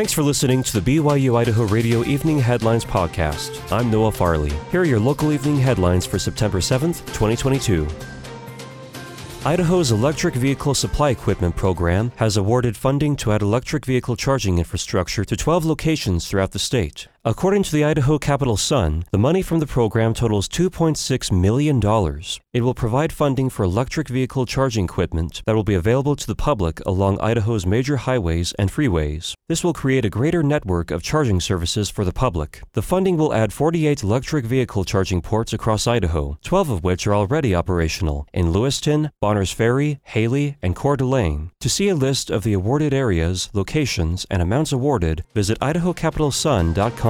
Thanks for listening to the BYU Idaho Radio Evening Headlines Podcast. I'm Noah Farley. Here are your local evening headlines for September 7th, 2022. Idaho's Electric Vehicle Supply Equipment Program has awarded funding to add electric vehicle charging infrastructure to 12 locations throughout the state. According to the Idaho Capital Sun, the money from the program totals $2.6 million. It will provide funding for electric vehicle charging equipment that will be available to the public along Idaho's major highways and freeways. This will create a greater network of charging services for the public. The funding will add 48 electric vehicle charging ports across Idaho, 12 of which are already operational in Lewiston, Bonners Ferry, Hailey, and Coeur d'Alene. To see a list of the awarded areas, locations, and amounts awarded, visit idahocapitalsun.com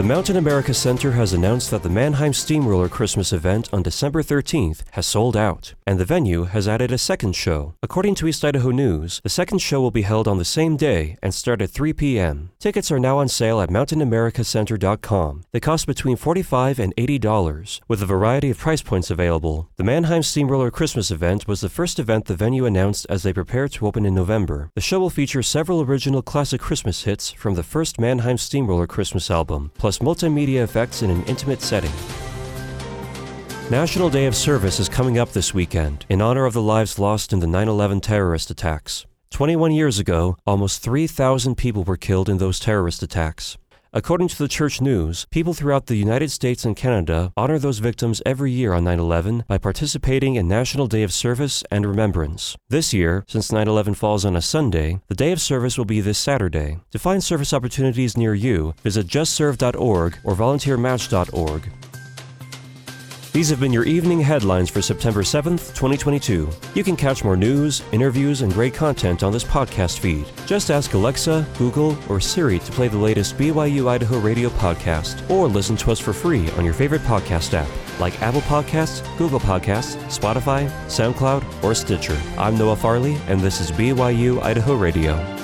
the Mountain America Center has announced that the Mannheim Steamroller Christmas event on December 13th has sold out, and the venue has added a second show. According to East Idaho News, the second show will be held on the same day and start at 3 p.m. Tickets are now on sale at mountainamericacenter.com. They cost between 45 and $80, with a variety of price points available. The Mannheim Steamroller Christmas event was the first event the venue announced as they prepare to open in November. The show will feature several original classic Christmas hits from the first Mannheim Steamroller Christmas album, plus multimedia effects in an intimate setting. National Day of Service is coming up this weekend in honor of the lives lost in the 9 11 terrorist attacks. 21 years ago, almost 3,000 people were killed in those terrorist attacks. According to the Church News, people throughout the United States and Canada honor those victims every year on 9 11 by participating in National Day of Service and Remembrance. This year, since 9 11 falls on a Sunday, the Day of Service will be this Saturday. To find service opportunities near you, visit justserve.org or volunteermatch.org. These have been your evening headlines for September 7th, 2022. You can catch more news, interviews, and great content on this podcast feed. Just ask Alexa, Google, or Siri to play the latest BYU Idaho radio podcast, or listen to us for free on your favorite podcast app, like Apple Podcasts, Google Podcasts, Spotify, SoundCloud, or Stitcher. I'm Noah Farley, and this is BYU Idaho Radio.